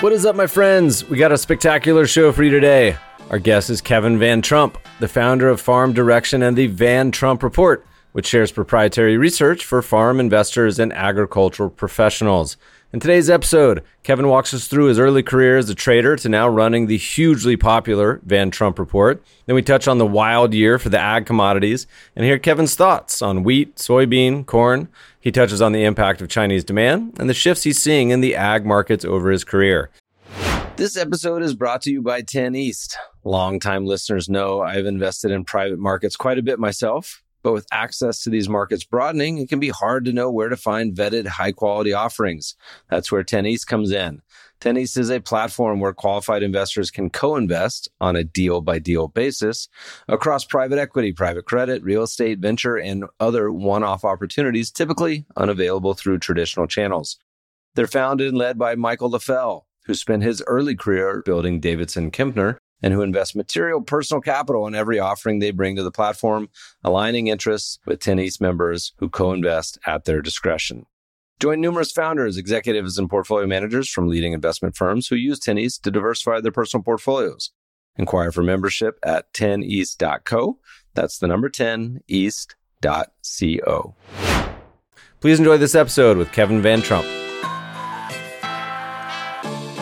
What is up, my friends? We got a spectacular show for you today. Our guest is Kevin Van Trump, the founder of Farm Direction and the Van Trump Report, which shares proprietary research for farm investors and agricultural professionals. In today's episode, Kevin walks us through his early career as a trader to now running the hugely popular Van Trump Report. Then we touch on the wild year for the ag commodities and hear Kevin's thoughts on wheat, soybean, corn, he touches on the impact of Chinese demand and the shifts he's seeing in the ag markets over his career. This episode is brought to you by 10 East. Longtime listeners know I've invested in private markets quite a bit myself, but with access to these markets broadening, it can be hard to know where to find vetted high quality offerings. That's where 10 East comes in. 10 East is a platform where qualified investors can co-invest on a deal by deal basis across private equity, private credit, real estate, venture, and other one-off opportunities typically unavailable through traditional channels. They're founded and led by Michael Leffell, who spent his early career building Davidson Kempner and who invest material personal capital in every offering they bring to the platform, aligning interests with 10 East members who co-invest at their discretion. Join numerous founders, executives, and portfolio managers from leading investment firms who use 10 East to diversify their personal portfolios. Inquire for membership at 10east.co. That's the number 10east.co. Please enjoy this episode with Kevin Van Trump.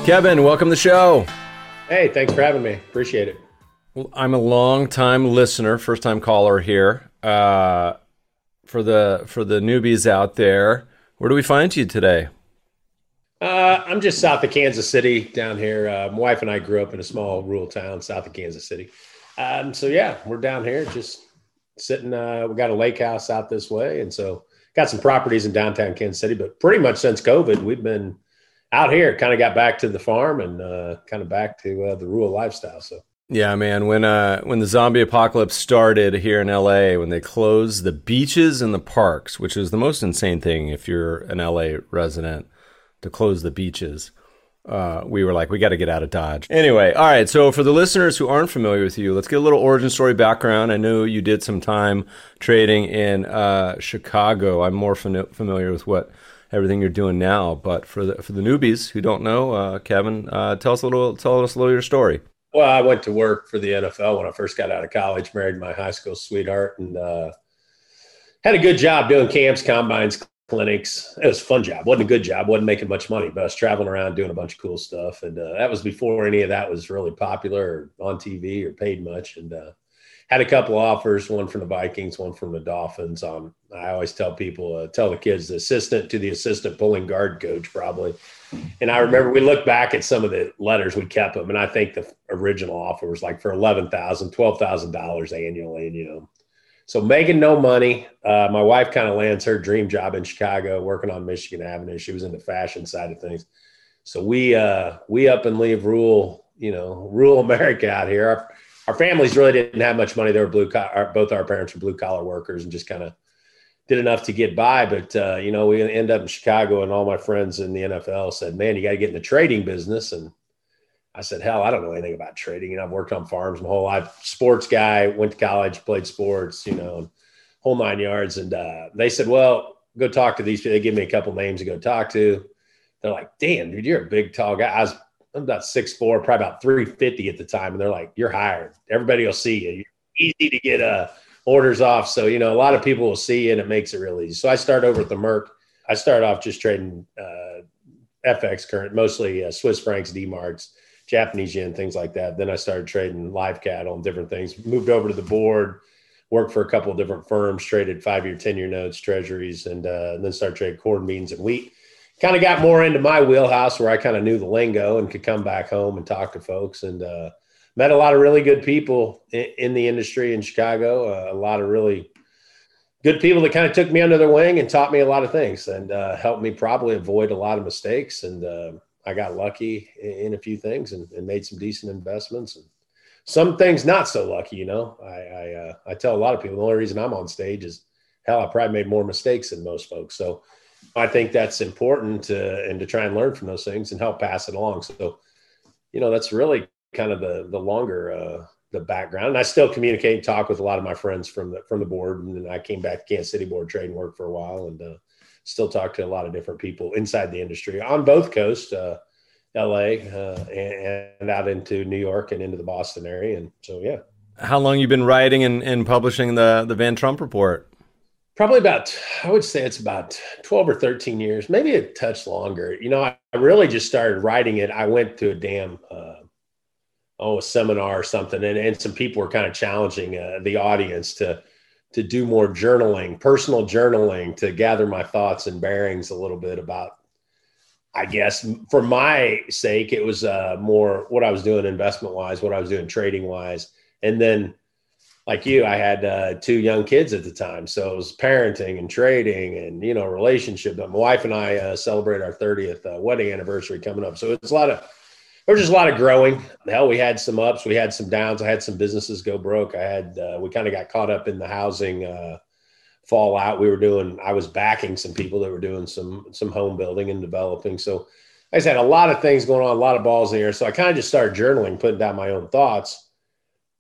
Kevin, welcome to the show. Hey, thanks for having me. Appreciate it. Well, I'm a long time listener, first time caller here. Uh, for the for the newbies out there, where do we find you today? Uh, I'm just south of Kansas City down here. Uh, my wife and I grew up in a small rural town south of Kansas City. Um, so yeah, we're down here just sitting. Uh, we got a lake house out this way, and so got some properties in downtown Kansas City. But pretty much since COVID, we've been out here. Kind of got back to the farm and uh, kind of back to uh, the rural lifestyle. So yeah, man. When uh when the zombie apocalypse started here in LA, when they closed the beaches and the parks, which is the most insane thing if you're an LA resident to close the beaches. Uh, we were like, we got to get out of Dodge. Anyway, all right. So for the listeners who aren't familiar with you, let's get a little origin story background. I know you did some time trading in uh, Chicago. I'm more fam- familiar with what everything you're doing now, but for the for the newbies who don't know, uh, Kevin, uh, tell us a little, tell us a little of your story. Well, I went to work for the NFL when I first got out of college, married my high school sweetheart, and uh, had a good job doing camps, combines, clinics. It was a fun job. wasn't a good job. wasn't making much money, but I was traveling around doing a bunch of cool stuff. And uh, that was before any of that was really popular or on TV or paid much. And uh, had a couple offers, one from the Vikings, one from the Dolphins. Um, I always tell people, uh, tell the kids, the assistant to the assistant pulling guard coach, probably. And I remember we looked back at some of the letters, we kept them. And I think the original offer was like for $11,000, $12,000 annually. And, you know, so making no money. Uh, my wife kind of lands her dream job in Chicago, working on Michigan Avenue. She was in the fashion side of things. So we, uh, we up and leave rural, you know, rural America out here. Our, our families really didn't have much money. They were blue collar, both our parents were blue collar workers and just kind of did enough to get by. But, uh, you know, we end up in Chicago and all my friends in the NFL said, man, you got to get in the trading business. And I said, hell, I don't know anything about trading. Know, I've worked on farms my whole life, sports guy, went to college, played sports, you know, whole nine yards. And uh, they said, well, go talk to these people. They give me a couple names to go talk to. They're like, damn, dude, you're a big, tall guy. I was I'm about six four, probably about 350 at the time. And they're like, you're hired. Everybody will see you. You're easy to get uh, orders off. So, you know, a lot of people will see you and it makes it real easy. So I start over at the Merc. I started off just trading uh, FX current, mostly uh, Swiss francs, D-marks, Japanese yen, things like that. Then I started trading live cattle and different things. Moved over to the board, worked for a couple of different firms, traded five-year, ten-year notes, treasuries, and, uh, and then started trading corn, beans, and wheat kind of got more into my wheelhouse where I kind of knew the lingo and could come back home and talk to folks and uh, met a lot of really good people in, in the industry in Chicago. Uh, a lot of really good people that kind of took me under their wing and taught me a lot of things and uh, helped me probably avoid a lot of mistakes. And uh, I got lucky in, in a few things and, and, made some decent investments. And some things not so lucky, you know. I I, uh, I tell a lot of people the only reason I'm on stage is hell, I probably made more mistakes than most folks. So I think that's important to and to try and learn from those things and help pass it along. So, you know, that's really kind of the the longer uh, the background. And I still communicate and talk with a lot of my friends from the from the board. And then I came back to Kansas City board trade and work for a while and uh, still talk to a lot of different people inside the industry on both coasts, uh, LA uh, and, and, out into New York and into the Boston area. And so, yeah. How long you been writing and, and publishing the, the Van Trump report? Probably about, I would say it's about 12 or 13 years, maybe a touch longer. You know, I, really just started writing it. I went to a damn, uh, oh a seminar or something and, and some people were kind of challenging uh, the audience to to do more journaling personal journaling to gather my thoughts and bearings a little bit about i guess for my sake it was uh, more what i was doing investment wise what i was doing trading wise and then like you i had uh, two young kids at the time so it was parenting and trading and you know relationship but my wife and i uh, celebrate our 30th uh, wedding anniversary coming up so it's a lot of there was just a lot of growing. Hell, we had some ups, we had some downs. I had some businesses go broke. I had uh, we kind of got caught up in the housing uh, fallout. We were doing. I was backing some people that were doing some some home building and developing. So I just had a lot of things going on, a lot of balls in the air. So I kind of just started journaling, putting down my own thoughts,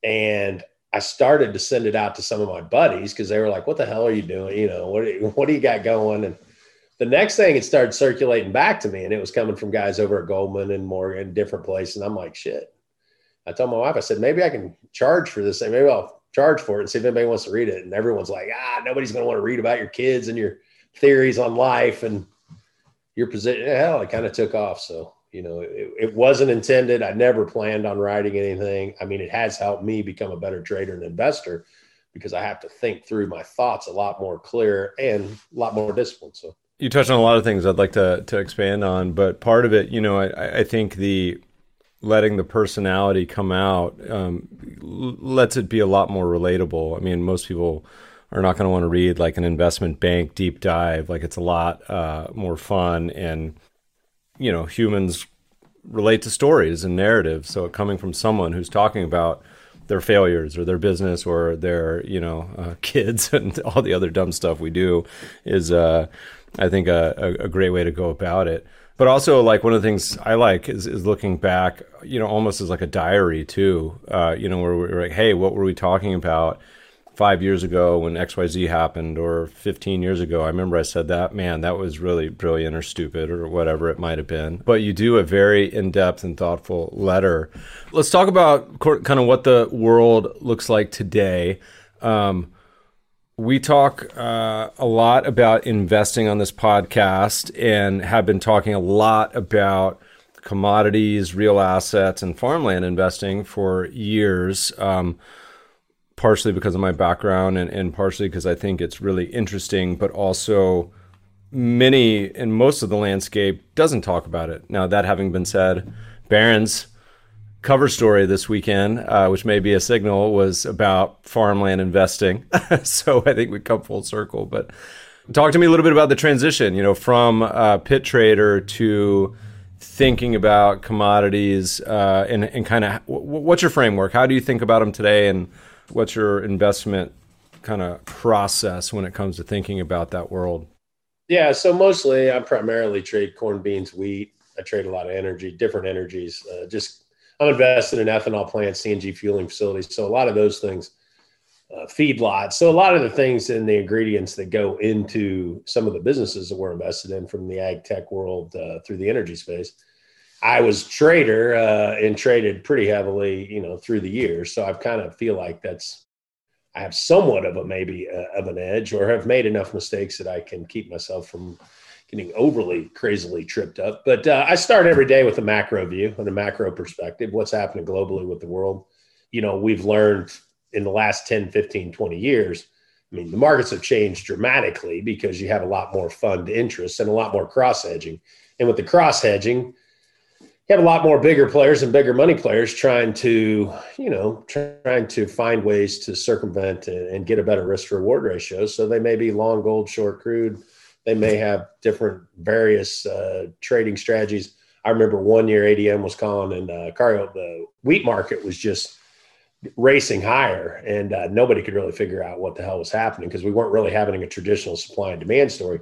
and I started to send it out to some of my buddies because they were like, "What the hell are you doing? You know, what what do you got going?" And the next thing it started circulating back to me and it was coming from guys over at goldman and morgan different places and i'm like shit i told my wife i said maybe i can charge for this thing maybe i'll charge for it and see if anybody wants to read it and everyone's like ah nobody's going to want to read about your kids and your theories on life and your position hell it kind of took off so you know it, it wasn't intended i never planned on writing anything i mean it has helped me become a better trader and investor because i have to think through my thoughts a lot more clear and a lot more disciplined. so you touched on a lot of things I'd like to to expand on, but part of it, you know, I, I think the letting the personality come out um, lets it be a lot more relatable. I mean, most people are not going to want to read like an investment bank deep dive. Like it's a lot uh, more fun, and you know, humans relate to stories and narratives. So coming from someone who's talking about their failures or their business or their you know uh, kids and all the other dumb stuff we do is uh, I think a, a, great way to go about it. But also, like one of the things I like is, is looking back, you know, almost as like a diary too. Uh, you know, where we're like, hey, what were we talking about five years ago when X Y Z happened, or fifteen years ago? I remember I said that. Man, that was really brilliant or stupid or whatever it might have been. But you do a very in depth and thoughtful letter. Let's talk about kind of what the world looks like today. Um, we talk uh, a lot about investing on this podcast and have been talking a lot about commodities, real assets, and farmland investing for years. Um, partially because of my background and, and partially because I think it's really interesting, but also many and most of the landscape doesn't talk about it. Now, that having been said, Barron's cover story this weekend, uh, which may be a signal, was about farmland investing. so I think we come full circle. But talk to me a little bit about the transition, you know, from uh, pit trader to thinking about commodities uh, and, and kind of what's your framework? How do you think about them today? And what's your investment kind of process when it comes to thinking about that world? Yeah, so mostly I primarily trade corn, beans, wheat. I trade a lot of energy, different energies, uh, just I'm invested in ethanol plants, CNG fueling facilities. So a lot of those things, uh, feedlots. So a lot of the things in the ingredients that go into some of the businesses that we're invested in from the ag tech world uh, through the energy space. I was trader uh, and traded pretty heavily, you know, through the years. So I've kind of feel like that's I have somewhat of a maybe uh, of an edge, or have made enough mistakes that I can keep myself from getting overly crazily tripped up. But uh, I start every day with a macro view and a macro perspective, what's happening globally with the world. You know, we've learned in the last 10, 15, 20 years. I mean, the markets have changed dramatically because you have a lot more fund interest and a lot more cross hedging. And with the cross hedging, you have a lot more bigger players and bigger money players trying to, you know, trying to find ways to circumvent and, get a better risk reward ratio. So they may be long gold, short crude. They may have different various uh, trading strategies. I remember one year ADM was calling and uh, Cargill, the wheat market was just racing higher and uh, nobody could really figure out what the hell was happening because we weren't really having a traditional supply and demand story.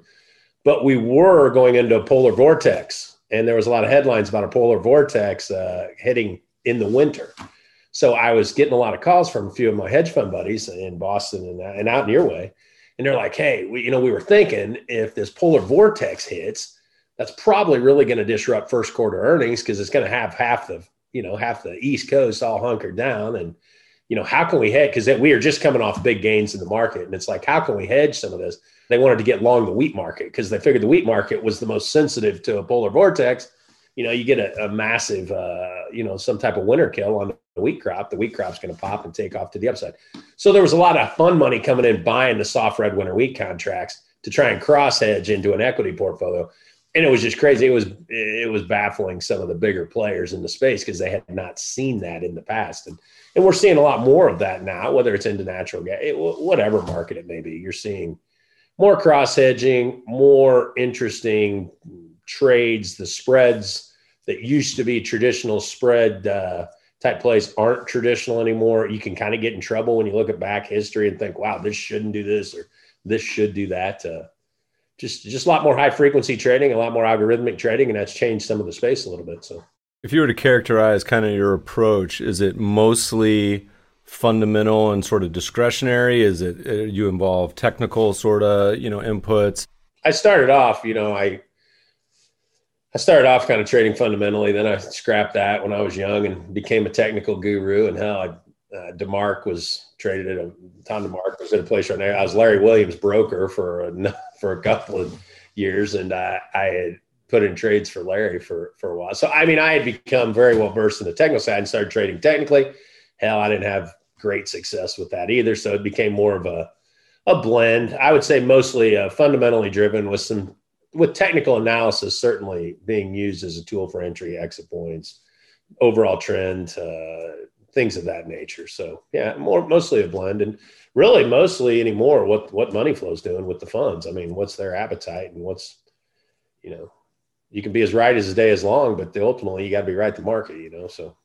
But we were going into a polar vortex and there was a lot of headlines about a polar vortex uh, hitting in the winter. So I was getting a lot of calls from a few of my hedge fund buddies in Boston and, and out in your way, and they're like, "Hey, we, you know, we were thinking if this polar vortex hits, that's probably really going to disrupt first quarter earnings because it's going to have half the, you know, half the East Coast all hunkered down, and you know, how can we hedge? Because we are just coming off big gains in the market, and it's like, how can we hedge some of this? They wanted to get long the wheat market because they figured the wheat market was the most sensitive to a polar vortex. You know, you get a, a massive, uh, you know, some type of winter kill on the wheat crop. The wheat crop's going to pop and take off to the upside. So there was a lot of fun money coming in buying the soft red winter wheat contracts to try and cross hedge into an equity portfolio. And it was just crazy. It was it was baffling some of the bigger players in the space because they had not seen that in the past. And and we're seeing a lot more of that now, whether it's into natural gas, it, whatever market it may be. You're seeing more cross hedging, more interesting trades. The spreads that used to be traditional spread uh, type plays aren't traditional anymore. You can kind of get in trouble when you look at back history and think, wow, this shouldn't do this or this should do that. Uh, just just a lot more high frequency trading, a lot more algorithmic trading, and that's changed some of the space a little bit. So, if you were to characterize kind of your approach, is it mostly fundamental and sort of discretionary? Is it uh, you involve technical sort of you know inputs? I started off, you know, I I started off kind of trading fundamentally. Then I scrapped that when I was young and became a technical guru. And how I, uh, DeMark was traded at a Tom DeMark was at a place right now. I was Larry Williams broker for a, for a couple of years, and I, I had put in trades for Larry for for a while. So I mean, I had become very well versed in the technical side and started trading technically. Hell, I didn't have great success with that either. So it became more of a a blend. I would say mostly uh, fundamentally driven with some with technical analysis certainly being used as a tool for entry, exit points, overall trend, uh, things of that nature. So yeah, more mostly a blend, and really mostly anymore what what money flow's doing with the funds. I mean, what's their appetite and what's you know you can be as right as the day is long, but ultimately you got to be right the market. You know, so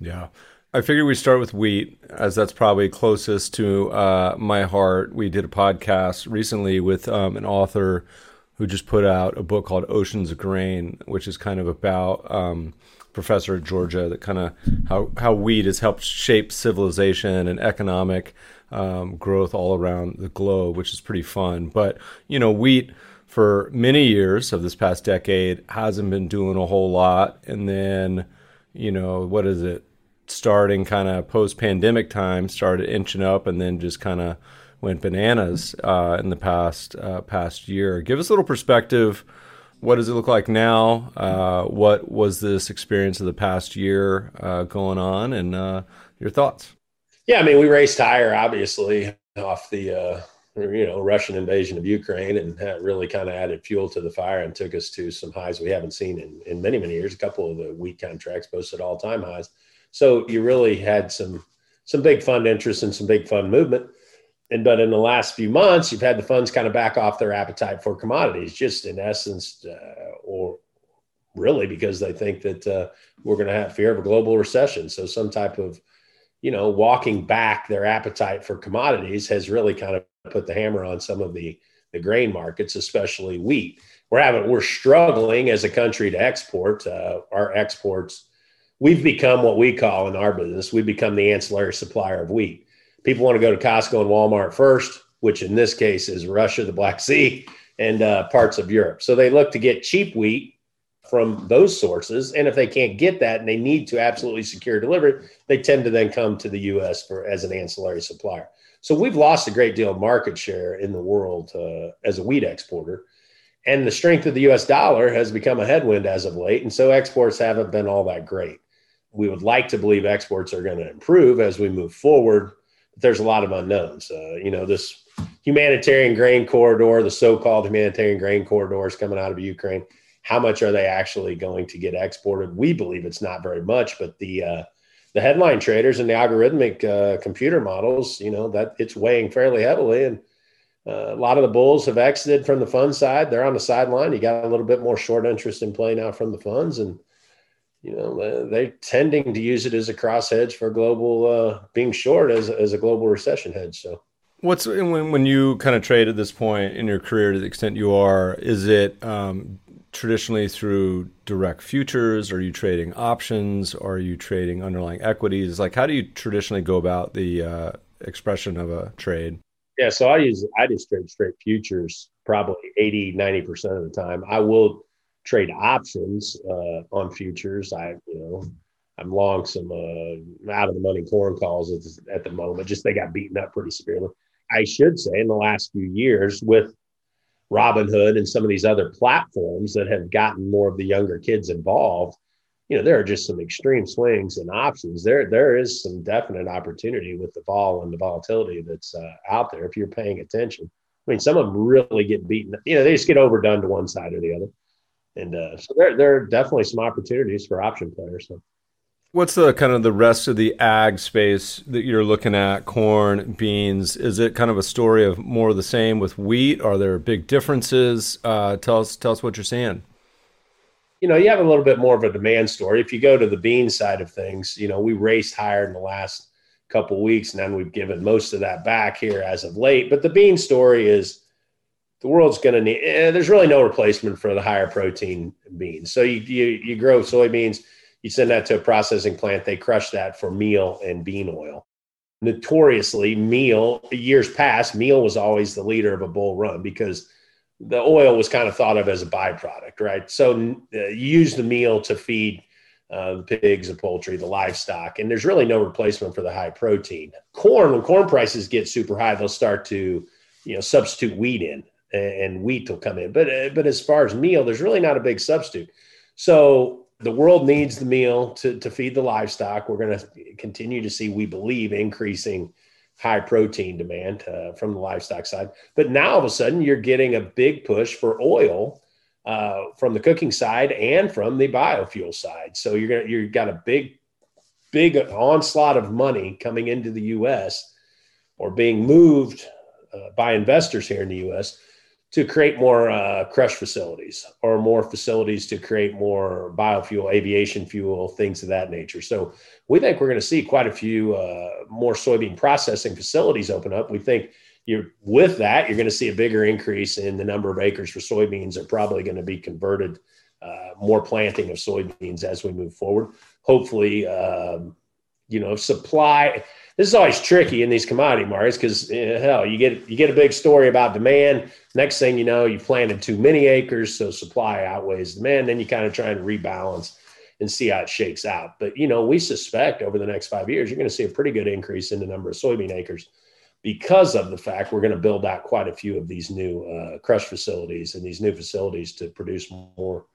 yeah. I figured we'd start with wheat, as that's probably closest to uh, my heart. We did a podcast recently with um, an author who just put out a book called Oceans of Grain, which is kind of about um, professor at Georgia that kind of how how wheat has helped shape civilization and economic um, growth all around the globe, which is pretty fun. But you know, wheat for many years of this past decade hasn't been doing a whole lot, and then you know what is it? Starting kind of post pandemic time started inching up and then just kind of went bananas uh, in the past uh, past year. Give us a little perspective. What does it look like now? Uh, what was this experience of the past year uh, going on, and uh, your thoughts? Yeah, I mean, we raced higher, obviously, off the uh, you know Russian invasion of Ukraine, and that really kind of added fuel to the fire and took us to some highs we haven't seen in, in many many years. A couple of the wheat contracts posted all time highs. So you really had some some big fund interest and some big fund movement. And but in the last few months, you've had the funds kind of back off their appetite for commodities, just in essence, uh, or really because they think that uh, we're going to have fear of a global recession. So some type of, you know, walking back their appetite for commodities has really kind of put the hammer on some of the the grain markets, especially wheat. We're having we're struggling as a country to export. Uh, our exports we've become what we call in our business, We've become the ancillary supplier of wheat. People want to go to Costco and Walmart first, which in this case is Russia, the Black Sea, and uh, parts of Europe. So they look to get cheap wheat from those sources. And if they can't get that and they need to absolutely secure delivery, they tend to then come to the US for as an ancillary supplier. So we've lost a great deal of market share in the world uh, as a wheat exporter. And the strength of the US dollar has become a headwind as of late. And so exports haven't been all that great we would like to believe exports are going to improve as we move forward. But there's a lot of unknowns. Uh, you know, this humanitarian grain corridor, the so-called humanitarian grain corridor is coming out of Ukraine. how much are they actually going to get exported? We believe it's not very much, but the uh, the headline traders and the algorithmic uh, computer models, you know, that it's weighing fairly heavily. And uh, a lot of the bulls have exited from the fund side. They're on the sideline. You got a little bit more short interest in play now from the funds, and you know they're tending to use it as a cross hedge for global uh, being short as as a global recession hedge. So. What's when when you kind of trade at this point in your career to the extent you are? Is it um, traditionally through direct futures? Are you trading options? Are you trading underlying equities? Like, how do you traditionally go about the uh, expression of a trade? Yeah, so I use I just trade straight futures probably 80, 90% of the time. I will trade options uh, on futures. I, you know, I'm long some uh, out of the money corn calls at, at the moment. Just they got beaten up pretty severely. I should say in the last few years with Robinhood and some of these other platforms that have gotten more of the younger kids involved, you know, there are just some extreme swings and options. There, there is some definite opportunity with the vol and the volatility that's uh, out there if you're paying attention. I mean, some of them really get beaten. You know, they just get overdone to one side or the other, and uh, so there, there are definitely some opportunities for option players. So. What's the kind of the rest of the ag space that you're looking at? Corn, beans. Is it kind of a story of more of the same with wheat? Are there big differences? Uh, tell us, tell us what you're seeing. You know, you have a little bit more of a demand story. If you go to the bean side of things, you know, we raced higher in the last couple weeks, and then we've given most of that back here as of late. But the bean story is the world's going to need. Eh, there's really no replacement for the higher protein beans. So you you, you grow soybeans you send that to a processing plant, they crush that for meal and bean oil. Notoriously, meal, years past, meal was always the leader of a bull run because the oil was kind of thought of as a byproduct, right? So uh, you use the meal to feed uh, the pigs, the poultry, the livestock, and there's really no replacement for the high protein. Corn, when corn prices get super high, they'll start to, you know, substitute wheat in, and wheat will come in. But uh, but as far as meal, there's really not a big substitute. So the world needs the meal to, to feed the livestock. We're going to continue to see, we believe, increasing high protein demand uh, from the livestock side. But now all of a sudden, you're getting a big push for oil uh, from the cooking side and from the biofuel side. So you're to you've got a big, big onslaught of money coming into the U.S. or being moved uh, by investors here in the U.S to create more uh, crush facilities or more facilities to create more biofuel, aviation fuel, things of that nature. So we think we're going to see quite a few uh, more soybean processing facilities open up. We think you're with that, you're going to see a bigger increase in the number of acres for soybeans are probably going to be converted, uh, more planting of soybeans as we move forward. Hopefully, um, you know, supply this is always tricky in these commodity markets because you hell, you get you get a big story about demand. Next thing you know, you planted too many acres, so supply outweighs demand. Then you kind of try to rebalance and see how it shakes out. But you know, we suspect over the next five years, you're going to see a pretty good increase in the number of soybean acres because of the fact we're going to build out quite a few of these new uh, crush facilities and these new facilities to produce more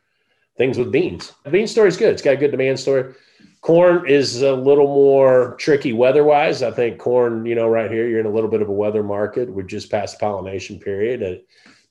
things with beans. The bean story is good. It's got a good demand story. Corn is a little more tricky weather-wise. I think corn, you know, right here, you're in a little bit of a weather market. We're just past pollination period. Uh,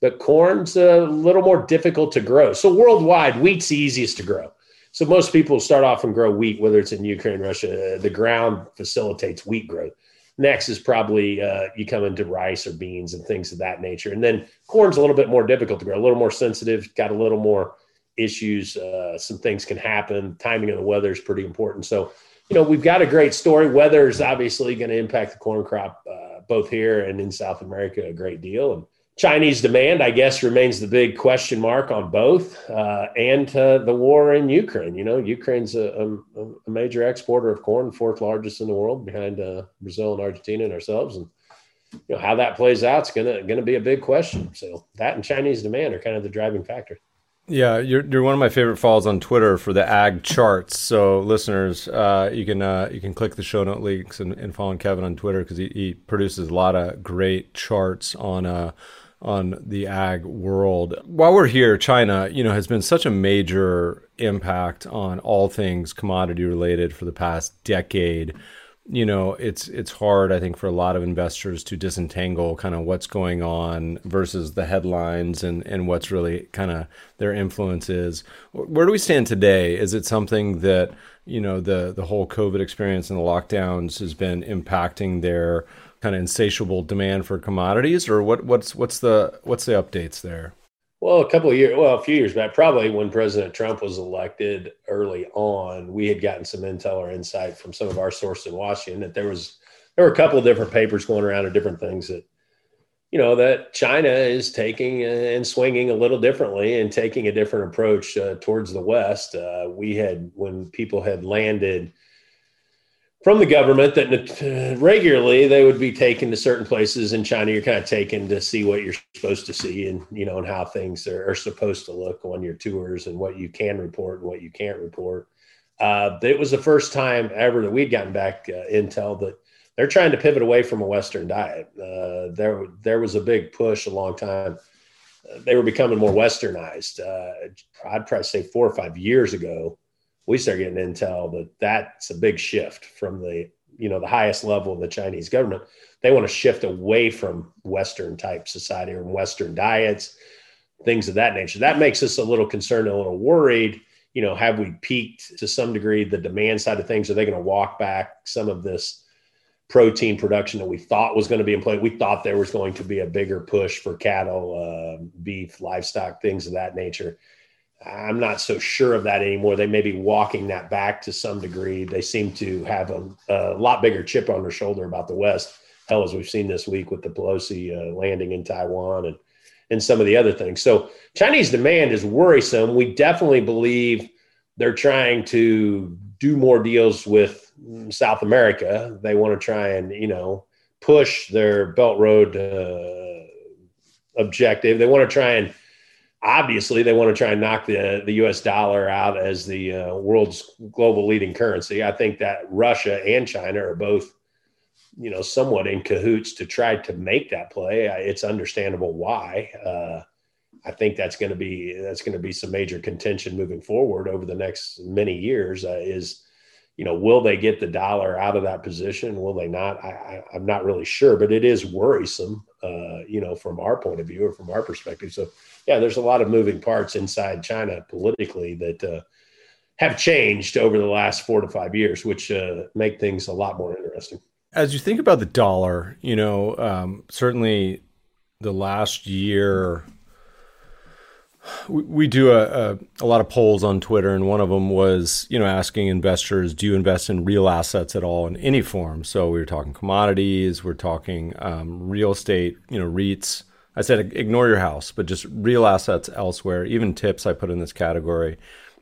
but corn's a little more difficult to grow. So worldwide, wheat's the easiest to grow. So most people start off and grow wheat, whether it's in Ukraine, Russia. Uh, the ground facilitates wheat growth. Next is probably uh, you come into rice or beans and things of that nature. And then corn's a little bit more difficult to grow, a little more sensitive, got a little more issues. Uh, some things can happen. Timing of the weather is pretty important. So, you know, we've got a great story. Weather is obviously going to impact the corn crop uh, both here and in South America a great deal. And Chinese demand, I guess, remains the big question mark on both, uh, and uh, the war in Ukraine. You know, Ukraine's a, a, a, major exporter of corn, fourth largest in the world, behind uh, Brazil and Argentina and ourselves. And you know how that plays out is gonna gonna be a big question. So that and Chinese demand are kind of the driving factor. Yeah, you're you're one of my favorite follows on Twitter for the ag charts. So listeners, uh, you can uh, you can click the show note links and, and follow Kevin on Twitter because he, he, produces a lot of great charts on uh, on the ag world. While we're here, China, you know, has been such a major impact on all things commodity related for the past decade. You know, it's it's hard, I think, for a lot of investors to disentangle kind of what's going on versus the headlines and and what's really kind of their influence is. Where do we stand today? Is it something that you know the the whole COVID experience and the lockdowns has been impacting their kind of insatiable demand for commodities, or what what's what's the what's the updates there? Well, a couple of years, well, a few years back, probably when President Trump was elected early on, we had gotten some intel or insight from some of our sources in Washington that there was there were a couple of different papers going around of different things that you know that China is taking and swinging a little differently and taking a different approach uh, towards the West. Uh, we had when people had landed from the government that regularly they would be taken to certain places in China. You're kind of taken to see what you're supposed to see and, you know, and how things are, are supposed to look on your tours and what you can report and what you can't report. Uh, it was the first time ever that we'd gotten back uh, intel that they're trying to pivot away from a Western diet. Uh, there, there was a big push a long time. They were becoming more Westernized. Uh, I'd probably say four or five years ago we start getting intel that that's a big shift from the you know the highest level of the Chinese government. They want to shift away from Western type society or Western diets, things of that nature. That makes us a little concerned, a little worried. You know, have we peaked to some degree the demand side of things? Are they going to walk back some of this protein production that we thought was going to be in play? We thought there was going to be a bigger push for cattle, uh, beef, livestock, things of that nature I'm not so sure of that anymore. They may be walking that back to some degree. They seem to have a, a lot bigger chip on their shoulder about the West. Hell, as we've seen this week with the Pelosi uh, landing in Taiwan and and some of the other things. So Chinese demand is worrisome. We definitely believe they're trying to do more deals with South America. They want to try and you know push their Belt Road uh, objective. They want to try and obviously they want to try and knock the the U.S. dollar out as the uh, world's global leading currency. I think that Russia and China are both, you know, somewhat in cahoots to try to make that play. It's understandable why. Uh, I think that's going to be that's going to be some major contention moving forward over the next many years. Uh, is you know, will they get the dollar out of that position? Will they not? I, am not really sure, but it is worrisome, uh, you know, from our point of view or from our perspective. So yeah, there's a lot of moving parts inside China politically that uh, have changed over the last four to five years, which uh, make things a lot more interesting. As you think about the dollar, you know, um, certainly the last year, we, do a, a, a, lot of polls on Twitter, and one of them was, you know, asking investors, do you invest in real assets at all in any form? So we were talking commodities, we're talking um, real estate, you know, REITs I said ignore your house, but just real assets elsewhere, even tips I put in this category.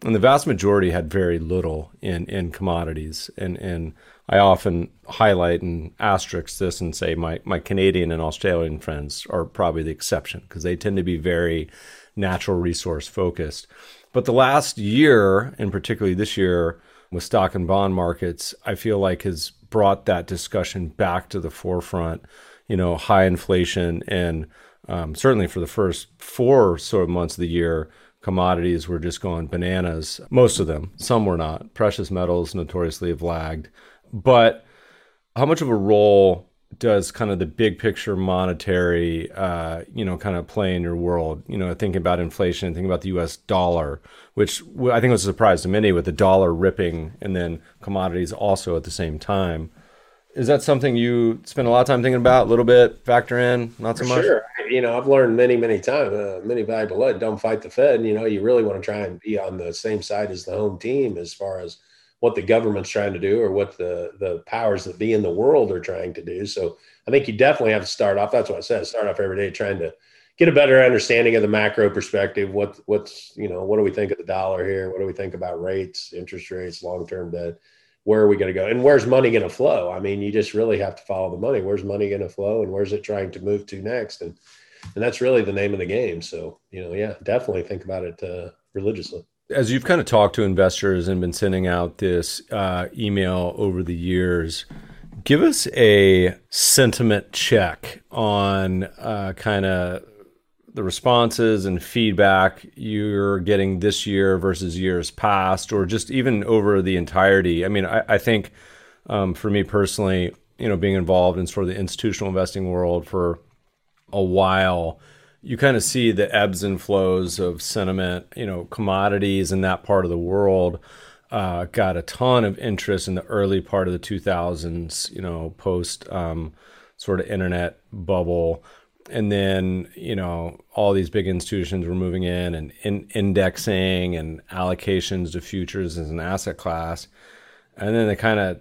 And the vast majority had very little in, in commodities. And, and I often highlight and asterisk this and say my, my Canadian and Australian friends are probably the exception because they tend to be very natural resource focused. But the last year, and particularly this year with stock and bond markets, I feel like has brought that discussion back to the forefront. You know, high inflation and um, certainly for the first four sort of months of the year, commodities were just going bananas. Most of them, some were not. Precious metals notoriously have lagged. But how much of a role does kind of the big picture monetary, uh, you know, kind of play in your world? You know, thinking about inflation, thinking about the U.S. dollar, which I think was a surprise to many, with the dollar ripping and then commodities also at the same time. Is that something you spend a lot of time thinking about? A little bit, factor in, not so For much. Sure, you know, I've learned many, many times, uh, many valuable lessons. Don't fight the Fed. You know, you really want to try and be on the same side as the home team as far as what the government's trying to do or what the the powers that be in the world are trying to do. So I think you definitely have to start off. That's what I said. Start off every day trying to get a better understanding of the macro perspective. What what's you know what do we think of the dollar here? What do we think about rates, interest rates, long term debt? where are we going to go and where's money going to flow i mean you just really have to follow the money where's money going to flow and where's it trying to move to next and and that's really the name of the game so you know yeah definitely think about it uh, religiously as you've kind of talked to investors and been sending out this uh, email over the years give us a sentiment check on uh, kind of the responses and feedback you're getting this year versus years past, or just even over the entirety. I mean, I, I think um, for me personally, you know, being involved in sort of the institutional investing world for a while, you kind of see the ebbs and flows of sentiment. You know, commodities in that part of the world uh, got a ton of interest in the early part of the 2000s. You know, post um, sort of internet bubble. And then, you know, all these big institutions were moving in and in indexing and allocations to futures as an asset class. And then they kind of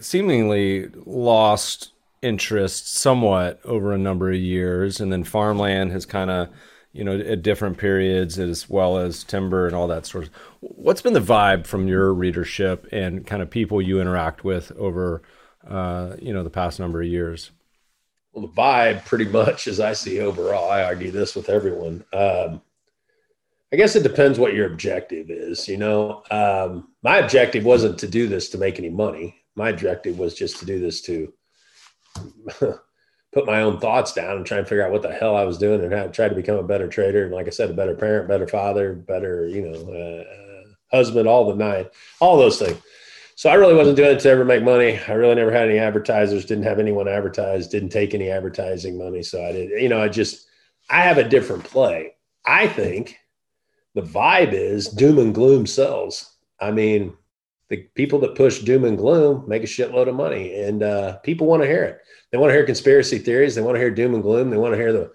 seemingly lost interest somewhat over a number of years, and then farmland has kind of you know at different periods as well as timber and all that sort of what's been the vibe from your readership and kind of people you interact with over uh, you know the past number of years? Well the vibe pretty much as i see overall i argue this with everyone um, i guess it depends what your objective is you know? Um, my objective wasn't to do this to make any money. My objective was just to do this to put my own thoughts down and try and figure out what the hell I was doing and how, to try to become a better trader. And like I said, a better parent, better father, better, you know, uh, husband, all the nine, all those things. So I really wasn't doing it to ever make money. I really never had any advertisers, didn't have anyone advertise, didn't take any advertising money. So I did, you know, I just, I have a different play. I think the vibe is doom and gloom sells. I mean, the people that push doom and gloom make a shitload of money and uh, people want to hear it. They want to hear conspiracy theories they want to hear doom and gloom they want to hear the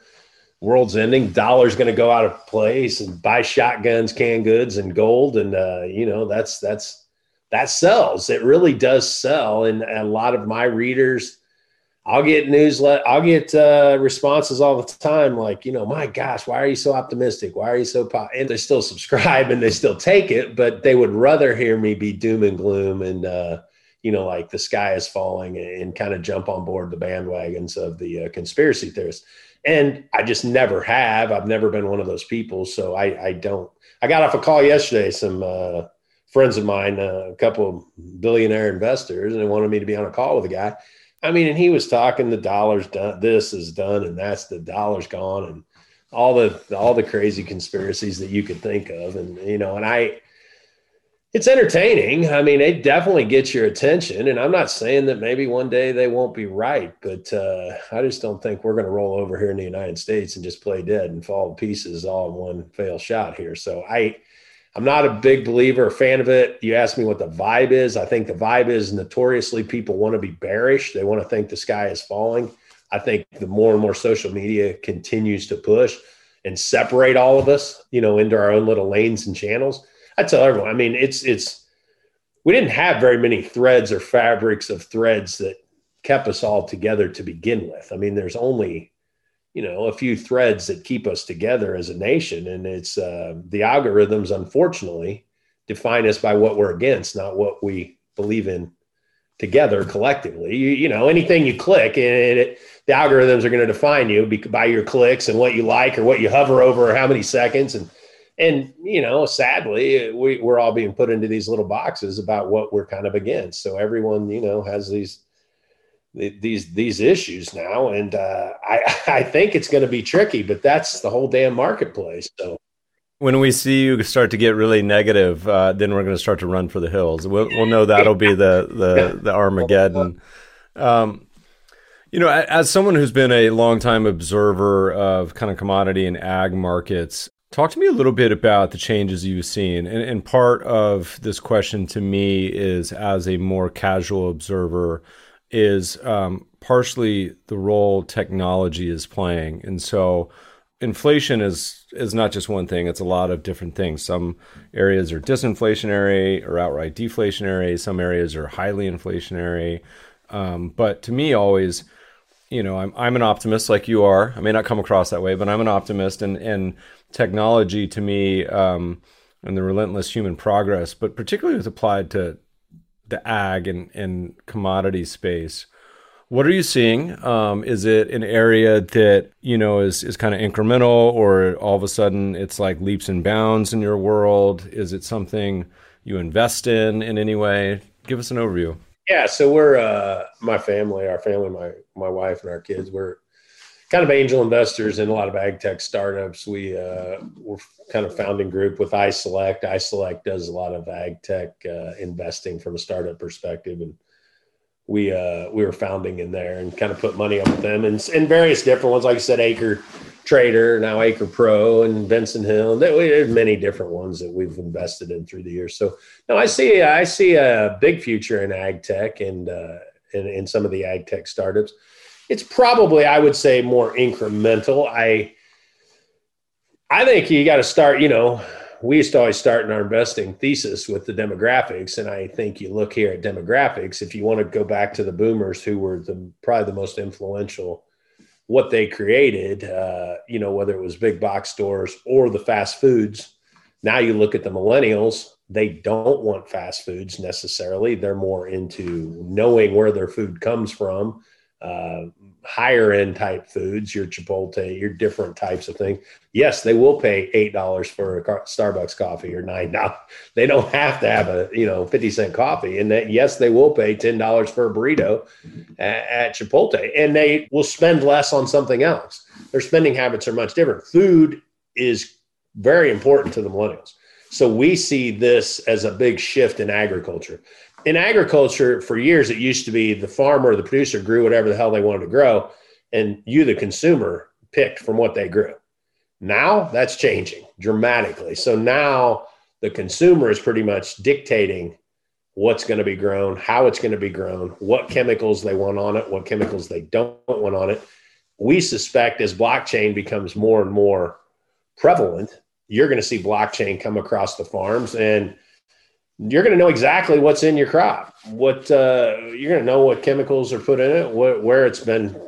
world's ending dollar's going to go out of place and buy shotguns canned goods and gold and uh, you know that's that's that sells. It really does sell and a lot of my readers I'll get newsletter, I'll get uh, responses all the time, like, you know, my gosh, why are you so optimistic? Why are you so pop? And they still subscribe and they still take it, but they would rather hear me be doom and gloom and, uh, you know, like the sky is falling and, and kind of jump on board the bandwagons of the uh, conspiracy theorists. And I just never have. I've never been one of those people. So I, I don't. I got off a call yesterday. Some uh, friends of mine, uh, a couple billionaire investors, and they wanted me to be on a call with a guy I mean, and he was talking the dollars done, this is done, and that's the dollars gone, and all the all the crazy conspiracies that you could think of, and you know, and I, it's entertaining. I mean, it definitely gets your attention, and I'm not saying that maybe one day they won't be right, but uh, I just don't think we're going to roll over here in the United States and just play dead and fall to pieces all in one fail shot here. So I I'm not a big believer or fan of it. You ask me what the vibe is. I think the vibe is notoriously people want to be bearish. They want to think the sky is falling. I think the more and more social media continues to push and separate all of us, you know, into our own little lanes and channels. I tell everyone, I mean, it's it's we didn't have very many threads or fabrics of threads that kept us all together to begin with. I mean, there's only you know a few threads that keep us together as a nation. And it's uh, the algorithms unfortunately define us by what we're against not what we believe in together collectively. You, you know anything you click and it, the algorithms are going to define you by your clicks and what you like or what you hover over or how many seconds. And and you know sadly we, we're all being put into these little boxes about what we're kind of against. So everyone you know has these these these issues now, and uh, I I think it's going to be tricky. But that's the whole damn marketplace. So when we see you start to get really negative, uh, then we're going to start to run for the hills. We'll, we'll know that'll be the the, the Armageddon. Um, you know, as someone who's been a longtime observer of kind of commodity and ag markets, talk to me a little bit about the changes you've seen. And, and part of this question to me is as a more casual observer is um, partially the role technology is playing, and so inflation is is not just one thing; it's a lot of different things. Some areas are disinflationary or outright deflationary. Some areas are highly inflationary. Um, but to me, always, you know, I'm I'm an optimist like you are. I may not come across that way, but I'm an optimist, and and technology to me. Um, and the relentless human progress, but particularly as applied to the ag and, and commodity space. What are you seeing? Um, is it an area that you know is is kind of incremental, or all of a sudden it's like leaps and bounds in your world? Is it something you invest in in any way? Give us an overview. Yeah, so we're uh, my family, our family, my my wife and our kids. We're kind of angel investors in a lot of ag tech startups. We uh, we're kind of founding group with iSelect. iSelect does a lot of ag tech uh, investing from a startup perspective, and we uh, we were founding in there and kind of put money up with them and, and various different ones. Like I said, Acre Trader, now Acre Pro, and Benson Hill. There's many different ones that we've invested in through the years. So no, I see I see a big future in ag tech and uh, in, in some of the ag tech startups it's probably I would say more incremental. I I think you got to start. You know, we used to always start in our investing thesis with the demographics, and I think you look here at demographics. If you want to go back to the boomers, who were the probably the most influential, what they created, uh, you know, whether it was big box stores or the fast foods. Now you look at the millennials; they don't want fast foods necessarily. They're more into knowing where their food comes from uh, higher end type foods, your Chipotle, your different types of things. Yes, they will pay eight dollars for a Starbucks coffee or nine dollars. They don't have to have a you know fifty cent coffee, and that yes, they will pay ten dollars for a burrito at, at Chipotle, and they will spend less on something else. Their spending habits are much different. Food is very important to the millennials. So we see this as a big shift in agriculture in agriculture for years it used to be the farmer the producer grew whatever the hell they wanted to grow and you the consumer picked from what they grew. Now that's changing dramatically. So now the consumer is pretty much dictating what's going to be grown how it's going to be grown what chemicals they want on it what chemicals they don't want on it. We suspect as blockchain becomes more and more prevalent you're going to see blockchain come across the farms and you're going to know exactly what's in your crop. What uh, you're going to know what chemicals are put in it, what, where it's been.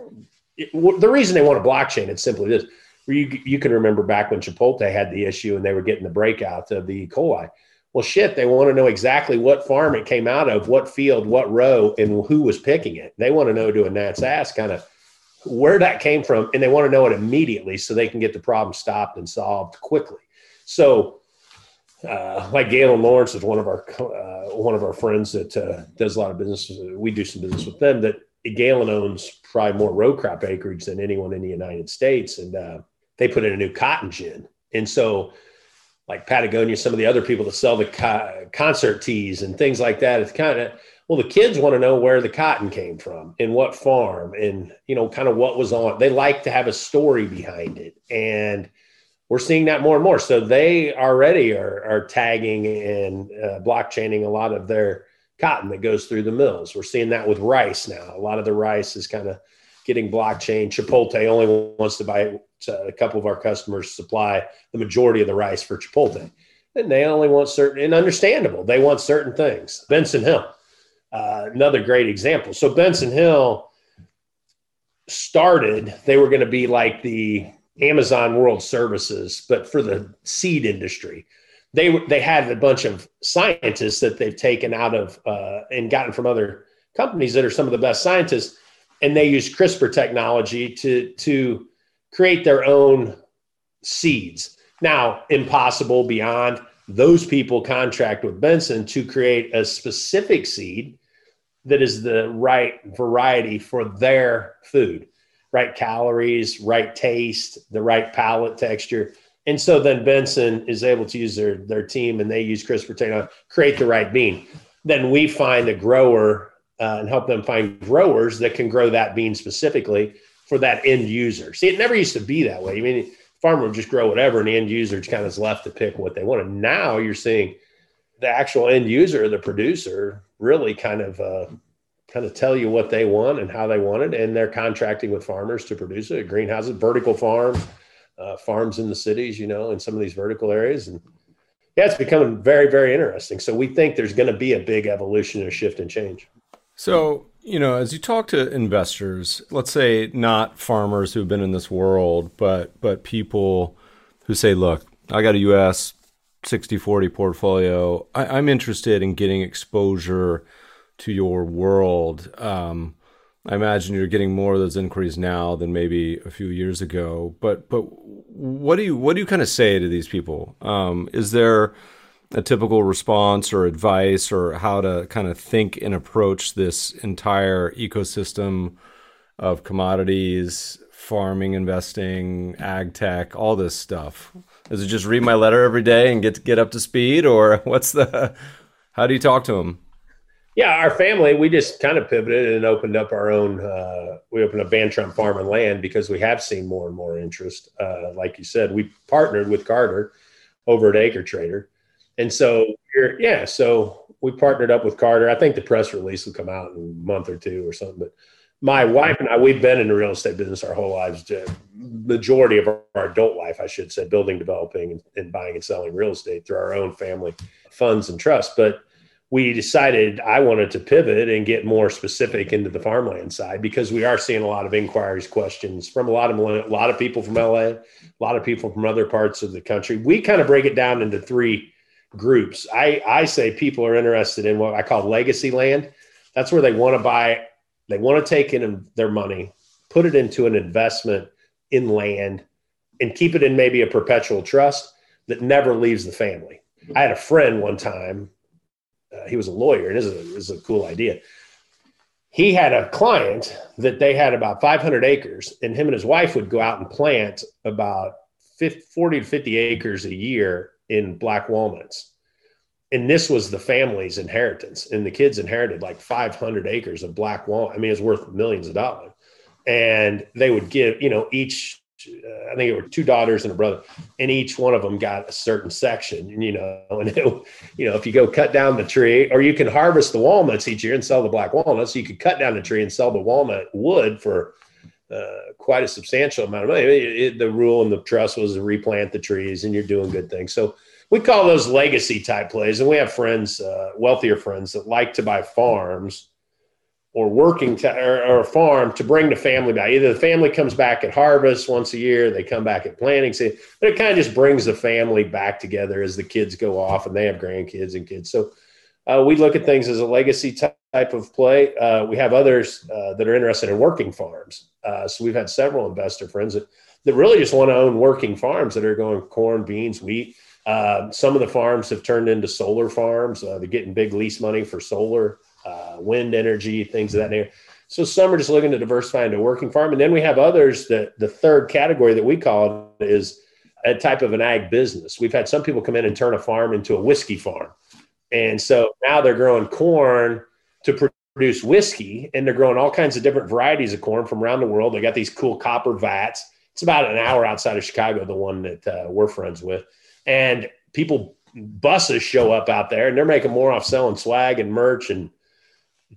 It, the reason they want a blockchain, it's simply this. You, you can remember back when Chipotle had the issue and they were getting the breakout of the E. coli. Well, shit, they want to know exactly what farm it came out of, what field, what row, and who was picking it. They want to know to a gnat's ass kind of where that came from, and they want to know it immediately so they can get the problem stopped and solved quickly. So uh, like Gaylon Lawrence is one of our uh, one of our friends that uh, does a lot of business. We do some business with them. That Galen owns probably more row crop acreage than anyone in the United States, and uh, they put in a new cotton gin. And so, like Patagonia, some of the other people that sell the co- concert tees and things like that, it's kind of well, the kids want to know where the cotton came from and what farm, and you know, kind of what was on. They like to have a story behind it, and we're seeing that more and more. So they already are, are tagging and uh, blockchaining a lot of their cotton that goes through the mills. We're seeing that with rice now. A lot of the rice is kind of getting blockchain. Chipotle only wants to buy a couple of our customers supply the majority of the rice for Chipotle. And they only want certain, and understandable, they want certain things. Benson Hill, uh, another great example. So Benson Hill started, they were going to be like the Amazon World Services, but for the seed industry. They they had a bunch of scientists that they've taken out of uh, and gotten from other companies that are some of the best scientists, and they use CRISPR technology to to create their own seeds. Now, impossible beyond those people contract with Benson to create a specific seed that is the right variety for their food right calories, right taste, the right palate texture. And so then Benson is able to use their their team and they use CRISPR technology create the right bean. Then we find a grower uh, and help them find growers that can grow that bean specifically for that end user. See, it never used to be that way. I mean, farmer would just grow whatever, and the end user just kind of is left to pick what they want. And now you're seeing the actual end user, the producer, really kind of uh, kind of tell you what they want and how they want it. And they're contracting with farmers to produce it, greenhouses, vertical farms, uh, farms in the cities, you know, in some of these vertical areas. And yeah, it's becoming very, very interesting. So we think there's going to be a big evolution or shift and change. So, you know, as you talk to investors, let's say not farmers who've been in this world, but but people who say, look, I got a US 60 40 portfolio. I, I'm interested in getting exposure to your world. Um, I imagine you're getting more of those inquiries now than maybe a few years ago. But but what do you what do you kind of say to these people? Um, is there a typical response or advice or how to kind of think and approach this entire ecosystem of commodities farming, investing, ag tech, all this stuff? Is it just read my letter every day and get get up to speed, or what's the? How do you talk to them? Yeah, our family, we just kind of pivoted and opened up our own. Uh, we opened up Van Trump Farm and Land because we have seen more and more interest. Uh, like you said, we partnered with Carter over at AcreTrader, and so yeah, so we partnered up with Carter. I think the press release will come out in a month or two or something. But my wife and I, we've been in the real estate business our whole lives. Majority of our adult life, I should say, building, developing, and, and buying and selling real estate through our own family funds and trusts. But we decided I wanted to pivot and get more specific into the farmland side because we are seeing a lot of inquiries, questions from a lot of a lot of people from LA, a lot of people from other parts of the country. We kind of break it down into three groups. I I say people are interested in what I call legacy land. That's where they want to buy, they want to take in their money, put it into an investment in land, and keep it in maybe a perpetual trust that never leaves the family. I had a friend one time uh, he was a lawyer, and this is, a, this is a cool idea. He had a client that they had about 500 acres, and him and his wife would go out and plant about 50, 40 to 50 acres a year in black walnuts. And this was the family's inheritance. And the kids inherited like 500 acres of black walnut. I mean, it's worth millions of dollars. And they would give, you know, each I think it were two daughters and a brother, and each one of them got a certain section. You know, and it, you know if you go cut down the tree, or you can harvest the walnuts each year and sell the black walnuts. You could cut down the tree and sell the walnut wood for uh, quite a substantial amount of money. It, it, the rule in the trust was to replant the trees, and you're doing good things. So we call those legacy type plays, and we have friends, uh, wealthier friends, that like to buy farms or working to, or, or, a farm to bring the family back. Either the family comes back at harvest once a year, they come back at planting season, but it kind of just brings the family back together as the kids go off and they have grandkids and kids. So uh, we look at things as a legacy type of play. Uh, we have others uh, that are interested in working farms. Uh, so we've had several investor friends that, that really just want to own working farms that are going corn, beans, wheat. Uh, some of the farms have turned into solar farms. Uh, they're getting big lease money for solar uh, wind energy, things of that nature. So some are just looking to diversify into working farm, and then we have others that the third category that we call it is a type of an ag business. We've had some people come in and turn a farm into a whiskey farm, and so now they're growing corn to produce whiskey, and they're growing all kinds of different varieties of corn from around the world. They got these cool copper vats. It's about an hour outside of Chicago, the one that uh, we're friends with, and people buses show up out there, and they're making more off selling swag and merch and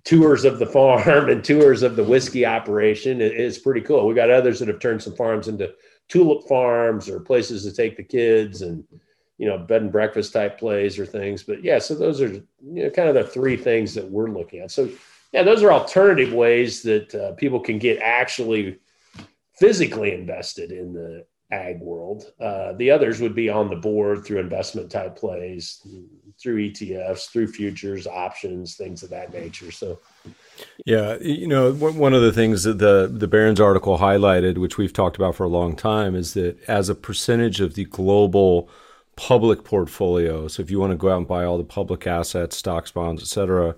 tours of the farm and tours of the whiskey operation is pretty cool. We got others that have turned some farms into tulip farms or places to take the kids and you know bed and breakfast type plays or things. But yeah, so those are you know kind of the three things that we're looking at. So yeah, those are alternative ways that uh, people can get actually physically invested in the ag world. Uh, the others would be on the board through investment type plays, through ETFs, through futures, options, things of that nature. So, yeah, you know, one of the things that the the Barron's article highlighted, which we've talked about for a long time, is that as a percentage of the global public portfolio, so if you want to go out and buy all the public assets, stocks, bonds, et cetera,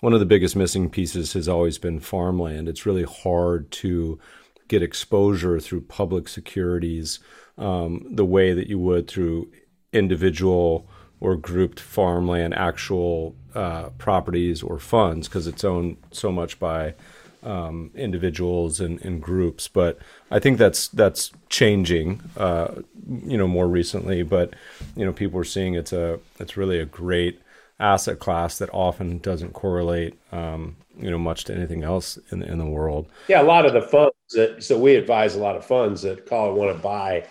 one of the biggest missing pieces has always been farmland. It's really hard to get exposure through public securities um, the way that you would through individual or grouped farmland, actual uh, properties or funds, because it's owned so much by um, individuals and, and, groups. But I think that's that's changing, uh, you know, more recently. But you know, people are seeing it's a it's really a great asset class that often doesn't correlate, um, you know, much to anything else in in the world. Yeah, a lot of the funds that so we advise a lot of funds that call want to buy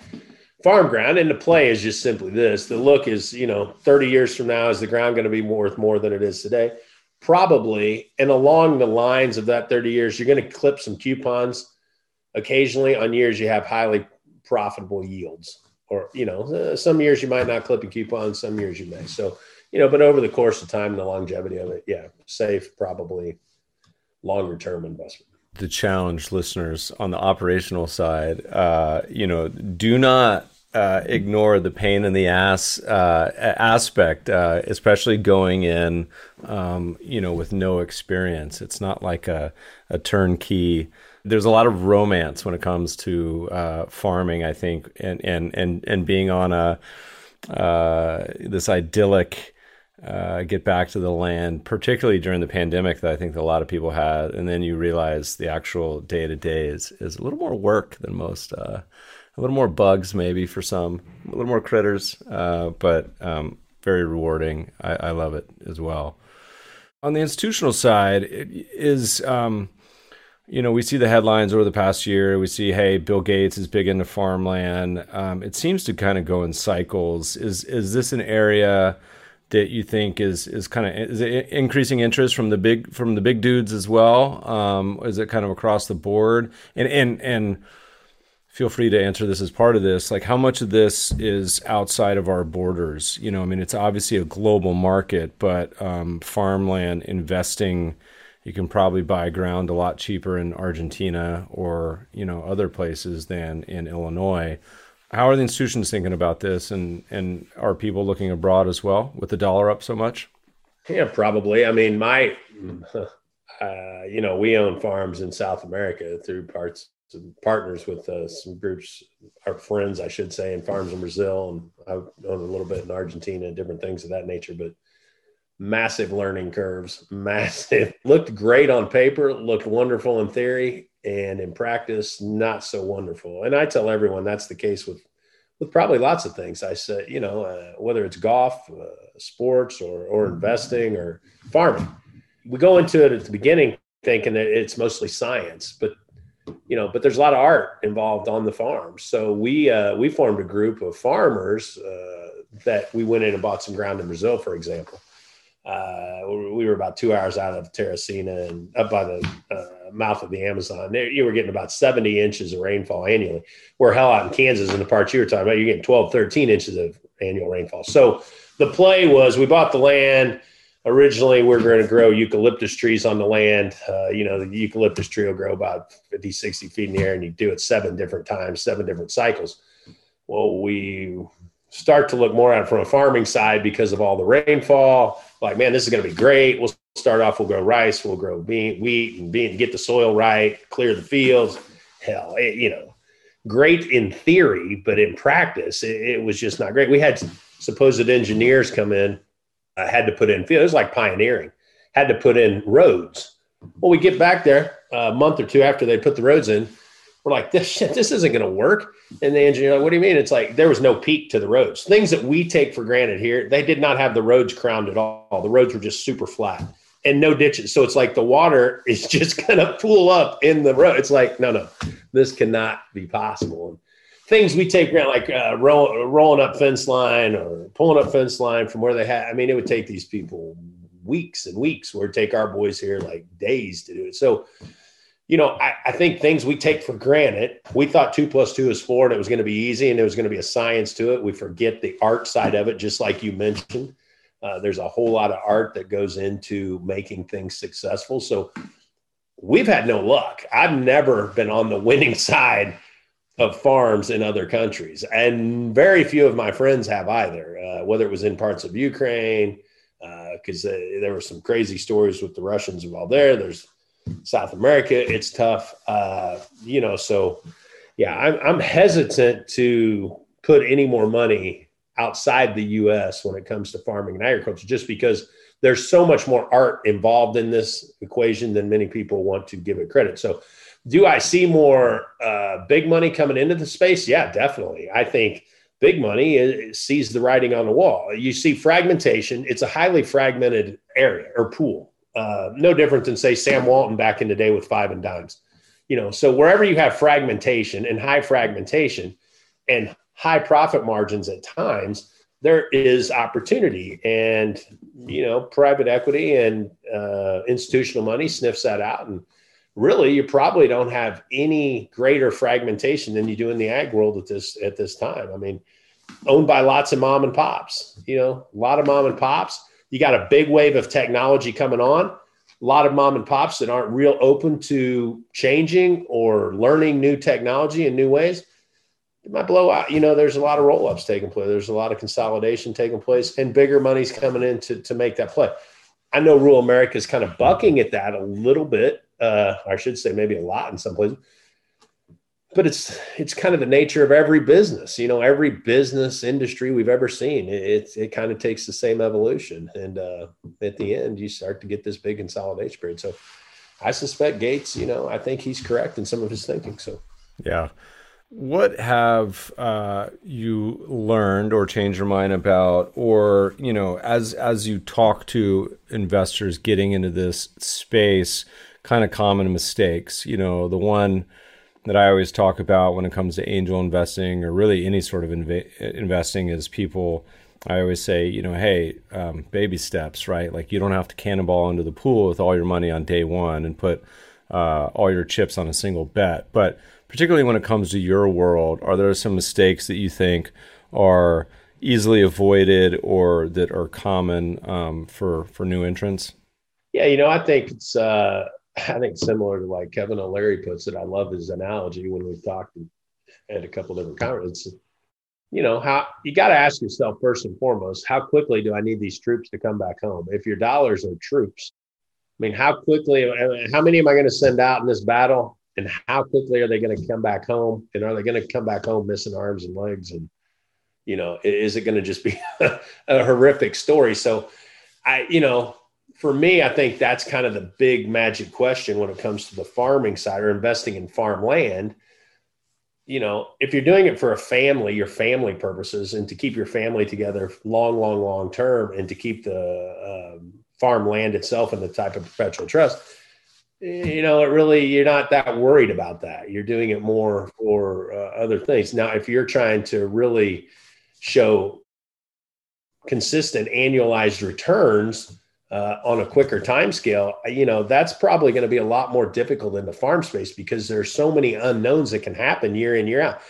farm ground and the play is just simply this. The look is you know 30 years from now is the ground going to be worth more than it is today? Probably and along the lines of that 30 years you're going to clip some coupons. Occasionally on years you have highly profitable yields or you know uh, some years you might not clip a coupon some years you may. So you know but over the course of time the longevity of it yeah safe probably longer term investment the challenge listeners on the operational side, uh, you know, do not uh, ignore the pain in the ass uh, aspect, uh, especially going in, um, you know, with no experience. It's not like a, a turnkey there's a lot of romance when it comes to uh, farming, I think, and and and and being on a uh, this idyllic uh, get back to the land, particularly during the pandemic that I think a lot of people had, and then you realize the actual day to day is is a little more work than most. Uh, a little more bugs, maybe for some, a little more critters, uh, but um, very rewarding. I, I, love it as well. On the institutional side, it is um, you know, we see the headlines over the past year. We see, hey, Bill Gates is big into farmland. Um, it seems to kind of go in cycles. Is is this an area that you think is is kind of is it increasing interest from the big from the big dudes as well? Um, is it kind of across the board? And and and feel free to answer this as part of this. Like, how much of this is outside of our borders? You know, I mean, it's obviously a global market, but um, farmland investing you can probably buy ground a lot cheaper in Argentina or you know other places than in Illinois. How are the institutions thinking about this, and and are people looking abroad as well with the dollar up so much? Yeah, probably. I mean, my, uh, you know, we own farms in South America through parts partners with uh, some groups, our friends, I should say, in farms in Brazil, and I own a little bit in Argentina, different things of that nature. But massive learning curves, massive. looked great on paper, looked wonderful in theory, and in practice, not so wonderful. And I tell everyone that's the case with with probably lots of things. I said, you know, uh, whether it's golf, uh, sports, or or investing or farming. We go into it at the beginning thinking that it's mostly science, but you know, but there's a lot of art involved on the farm. So we uh, we formed a group of farmers uh, that we went in and bought some ground in Brazil, for example, uh, we were about two hours out of Teresina and up by the uh, mouth of the Amazon. There, you were getting about 70 inches of rainfall annually. Where hell out in Kansas, in the parts you were talking about, you're getting 12, 13 inches of annual rainfall. So the play was we bought the land. Originally, we are going to grow eucalyptus trees on the land. Uh, you know, the eucalyptus tree will grow about 50, 60 feet in the air, and you do it seven different times, seven different cycles. Well, we start to look more at it from a farming side because of all the rainfall. Like, man, this is going to be great. We'll start off, we'll grow rice, we'll grow bean, wheat, and bean, get the soil right, clear the fields. Hell, it, you know, great in theory, but in practice, it, it, was just not great. We had supposed engineers come in, uh, had to put in fields. It was like pioneering, had to put in roads. Well, we get back there a month or two after they put the roads in we're like, this shit, this isn't going to work. And the engineer, like, what do you mean? It's like there was no peak to the roads. Things that we take for granted here, they did not have the roads crowned at all. The roads were just super flat and no ditches. So it's like the water is just going to pool up in the road. It's like, no, no, this cannot be possible. And things we take around, like uh, roll, rolling up fence line or pulling up fence line from where they had. I mean, it would take these people weeks and weeks, where take our boys here like days to do it. So you know, I, I, think things we take for granted. We thought two plus two is four and it was going to be easy and there was going to be a science to it. We forget the art side of it, just like you mentioned. Uh, there's a whole lot of art that goes into making things successful. So we've had no luck. I've never been on the winning side of farms in other countries, and very few of my friends have either, uh, whether it was in parts of Ukraine, because uh, there were some crazy stories with the Russians involved there. There's South America, it's tough. Uh, you know, so yeah, I'm, I'm hesitant to put any more money outside the U.S. when it comes to farming and agriculture, just because there's so much more art involved in this equation than many people want to give it credit. So, do I see more uh, big money coming into the space? Yeah, definitely. I think big money sees the writing on the wall. You see fragmentation. It's a highly fragmented area or pool uh, no different than say Sam Walton back in the day with five and dimes. You know, so wherever you have fragmentation and high fragmentation and high profit margins at times, there is opportunity. And you know, private equity and uh, institutional money sniffs that out. And really, you probably don't have any greater fragmentation than you do in the ag world at this at this time. I mean, owned by lots of mom and pops. You know, a lot of mom and pops you got a big wave of technology coming on. A lot of mom and pops that aren't real open to changing or learning new technology in new ways. It might blow out. You know, there's a lot of roll ups taking place. There's a lot of consolidation taking place, and bigger money's coming in to, to make that play. I know rural America is kind of bucking at that a little bit Uh, I should say maybe a lot in some places. But it's it's kind of the nature of every business. You know, every business industry we've ever seen. It it, it kind of takes the same evolution, and uh, at the end, you start to get this big consolidation period. So, I suspect Gates. You know, I think he's correct in some of his thinking. So, yeah. What have uh, you learned or changed your mind about, or you know, as as you talk to investors getting into this space, kind of common mistakes? You know, the one that I always talk about when it comes to angel investing or really any sort of inv- investing is people. I always say, you know, hey, um, baby steps, right? Like you don't have to cannonball into the pool with all your money on day one and put uh, all your chips on a single bet, but particularly when it comes to your world, are there some mistakes that you think are easily avoided or that are common um, for for new entrants? Yeah, you know, I think it's uh, I think similar to like Kevin O'Leary puts it. I love his analogy when we've talked at a couple different conferences. You know how you got to ask yourself first and foremost, how quickly do I need these troops to come back home? If your dollars are troops, I mean, how quickly? How many am I going to send out in this battle? And how quickly are they going to come back home? And are they going to come back home missing arms and legs? And you know is it going to just be a horrific story? So i you know for me i think that's kind of the big magic question when it comes to the farming side or investing in farmland. You know if you're doing it for a family your family purposes and to keep your family together long long long term and to keep the um, farmland itself in the type of perpetual trust you know, it really, you're not that worried about that. You're doing it more for uh, other things. Now, if you're trying to really show consistent annualized returns uh, on a quicker time scale, you know, that's probably going to be a lot more difficult in the farm space because there's so many unknowns that can happen year in, year out.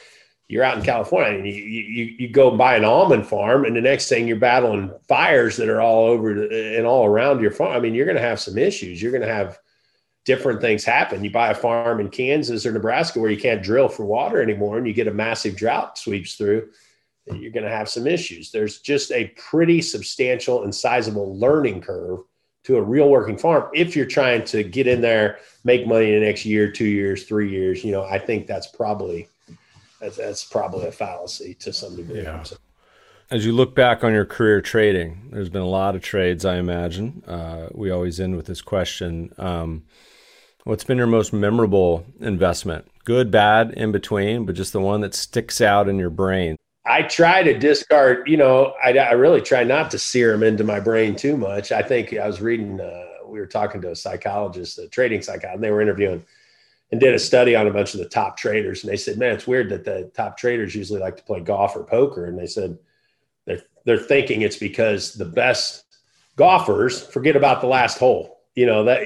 You're out in California and you, you, you go buy an almond farm, and the next thing you're battling fires that are all over and all around your farm. I mean, you're going to have some issues. You're going to have different things happen. You buy a farm in Kansas or Nebraska where you can't drill for water anymore and you get a massive drought sweeps through, you're going to have some issues. There's just a pretty substantial and sizable learning curve to a real working farm if you're trying to get in there, make money in the next year, two years, three years. You know, I think that's probably that's, that's probably a fallacy to some degree. Yeah. As you look back on your career trading, there's been a lot of trades, I imagine. Uh, we always end with this question. Um, What's been your most memorable investment? Good, bad, in between, but just the one that sticks out in your brain. I try to discard, you know, I, I really try not to sear them into my brain too much. I think I was reading, uh, we were talking to a psychologist, a trading psychologist, and they were interviewing and did a study on a bunch of the top traders. And they said, man, it's weird that the top traders usually like to play golf or poker. And they said they're, they're thinking it's because the best golfers forget about the last hole. You know, that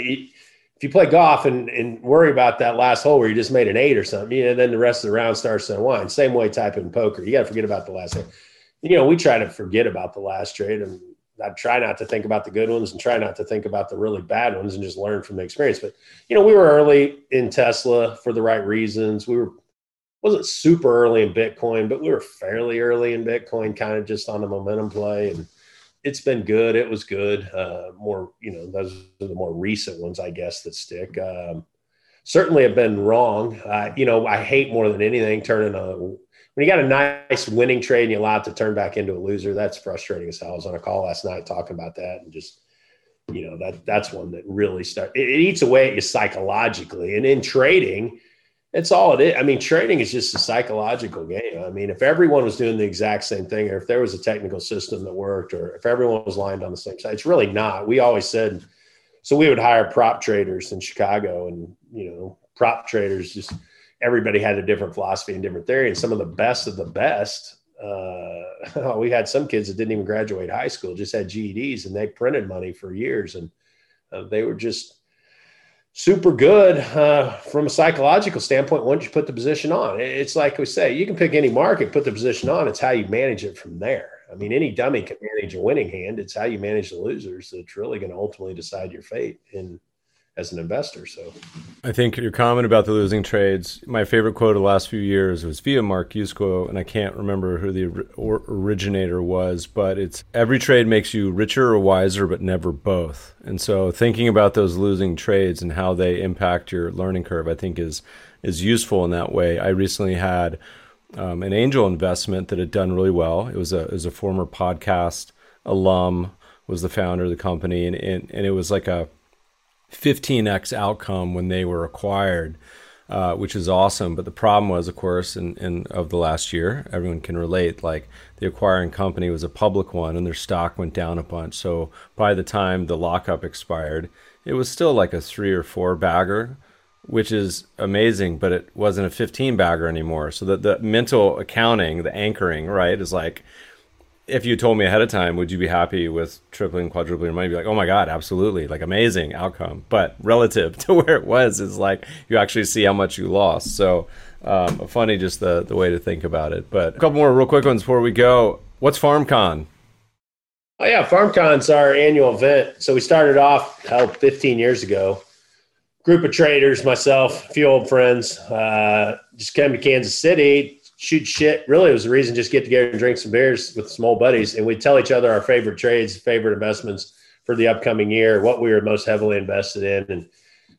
if you play golf and, and worry about that last hole where you just made an eight or something, you know, then the rest of the round starts to unwind. Same way type in poker. You got to forget about the last hole. You know, we try to forget about the last trade and I try not to think about the good ones and try not to think about the really bad ones and just learn from the experience. But, you know, we were early in Tesla for the right reasons. We were, wasn't super early in Bitcoin, but we were fairly early in Bitcoin, kind of just on a momentum play. And, it's been good. It was good. Uh, more, you know, those are the more recent ones, I guess, that stick. Um, certainly have been wrong. Uh, you know, I hate more than anything turning a when you got a nice winning trade and you allow it to turn back into a loser. That's frustrating as hell. I was on a call last night talking about that and just, you know, that that's one that really start. It, it eats away at you psychologically, and in trading it's all it is. I mean, trading is just a psychological game. I mean, if everyone was doing the exact same thing, or if there was a technical system that worked, or if everyone was lined on the same side, it's really not. We always said, so we would hire prop traders in Chicago, and you know, prop traders just everybody had a different philosophy and different theory, and some of the best of the best. Uh, we had some kids that didn't even graduate high school, just had GEDs, and they printed money for years, and uh, they were just super good uh, from a psychological standpoint once you put the position on. It's like we say, you can pick any market, put the position on. It's how you manage it from there. I mean, any dummy can manage a winning hand. It's how you manage the losers that's really going to ultimately decide your fate in as an investor. So I think your comment about the losing trades, my favorite quote of the last few years was via Mark Yusko, and I can't remember who the originator was, but it's every trade makes you richer or wiser, but never both. And so thinking about those losing trades and how they impact your learning curve, I think is is useful in that way. I recently had um, an angel investment that had done really well. It was a it was a former podcast alum was the founder of the company, and and, and it was like a 15x outcome when they were acquired, uh, which is awesome. But the problem was, of course, in, in of the last year, everyone can relate. Like the acquiring company was a public one, and their stock went down a bunch. So by the time the lockup expired, it was still like a three or four bagger, which is amazing. But it wasn't a 15 bagger anymore. So that the mental accounting, the anchoring, right, is like if you told me ahead of time, would you be happy with tripling, quadrupling your money? Be like, oh my god, absolutely, like amazing outcome. But relative to where it was, is like you actually see how much you lost. So um, funny, just the the way to think about it. But a couple more real quick ones before we go. What's FarmCon? Oh yeah, FarmCon's our annual event. So we started off hell 15 years ago. Group of traders, myself, a few old friends, uh, just came to Kansas City shoot shit. Really, it was the reason just get together and drink some beers with some old buddies, and we'd tell each other our favorite trades, favorite investments for the upcoming year, what we were most heavily invested in, and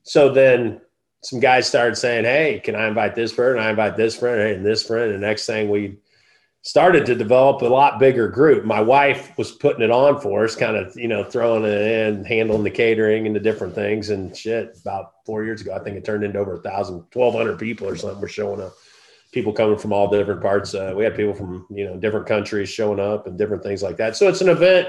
so then some guys started saying, "Hey, can I invite this friend? I invite this friend, and this friend." And next thing we started to develop a lot bigger group. My wife was putting it on for us, kind of, you know, throwing it in, handling the catering and the different things and shit. About four years ago, I think it turned into over a thousand, 1,200 people or something were showing up people coming from all different parts. Uh, we had people from you know different countries showing up and different things like that. So it's an event.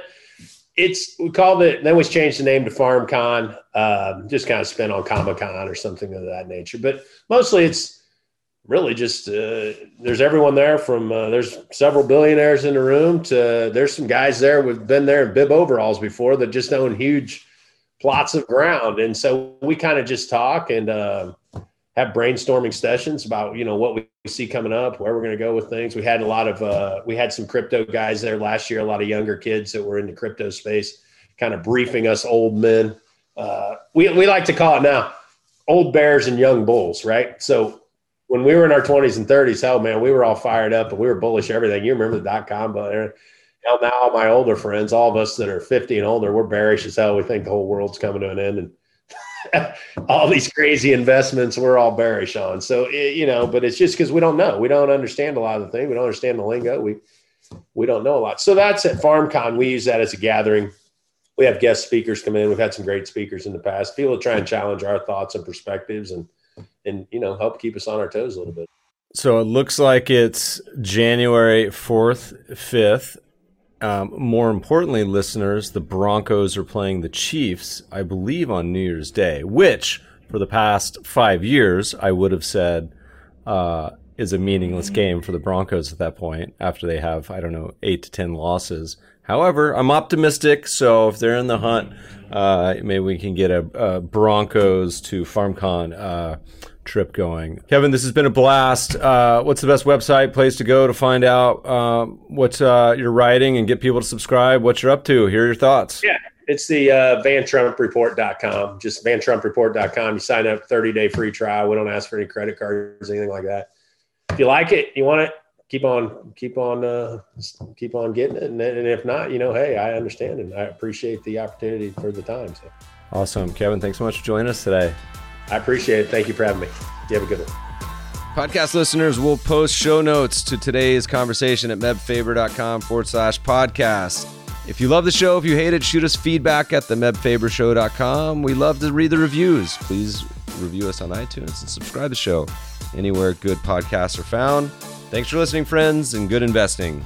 It's we called it. Then we changed the name to FarmCon. Um, just kind of spin on Comic Con or something of that nature. But mostly it's really just uh, there's everyone there from uh, there's several billionaires in the room to there's some guys there who've been there in bib overalls before that just own huge plots of ground and so we kind of just talk and uh, have brainstorming sessions about you know what we see coming up, where we're going to go with things. We had a lot of uh, we had some crypto guys there last year, a lot of younger kids that were in the crypto space, kind of briefing us old men. Uh, we we like to call it now old bears and young bulls, right? So when we were in our 20s and 30s, hell man, we were all fired up and we were bullish everything. You remember the dot com, but hell now my older friends, all of us that are 50 and older, we're bearish as hell. We think the whole world's coming to an end and all these crazy investments we're all bearish on. So it, you know, but it's just because we don't know. We don't understand a lot of the thing. We don't understand the lingo. We we don't know a lot. So that's at FarmCon. We use that as a gathering. We have guest speakers come in. We've had some great speakers in the past. People try and challenge our thoughts and perspectives and and you know help keep us on our toes a little bit. So it looks like it's January 4th, 5th um, more importantly, listeners, the Broncos are playing the Chiefs, I believe, on New Year's Day, which for the past five years I would have said uh, is a meaningless game for the Broncos at that point after they have, I don't know, eight to 10 losses. However, I'm optimistic, so if they're in the hunt, uh, maybe we can get a, a Broncos to FarmCon uh, trip going. Kevin, this has been a blast. Uh, what's the best website, place to go to find out um, what uh, you're writing and get people to subscribe? What you're up to? Hear your thoughts. Yeah, it's the uh, vantrumpreport.com. Just vantrumpreport.com. You sign up, 30 day free trial. We don't ask for any credit cards, anything like that. If you like it, you want it, keep on, keep on, uh, keep on getting it. And, and if not, you know, hey, I understand and I appreciate the opportunity for the time. So. Awesome, Kevin. Thanks so much for joining us today. I appreciate it. Thank you for having me. You have a good one. Podcast listeners will post show notes to today's conversation at mebfaber.com forward slash podcast. If you love the show, if you hate it, shoot us feedback at the mebfabershow.com. We love to read the reviews. Please review us on iTunes and subscribe to the show anywhere good podcasts are found. Thanks for listening, friends, and good investing.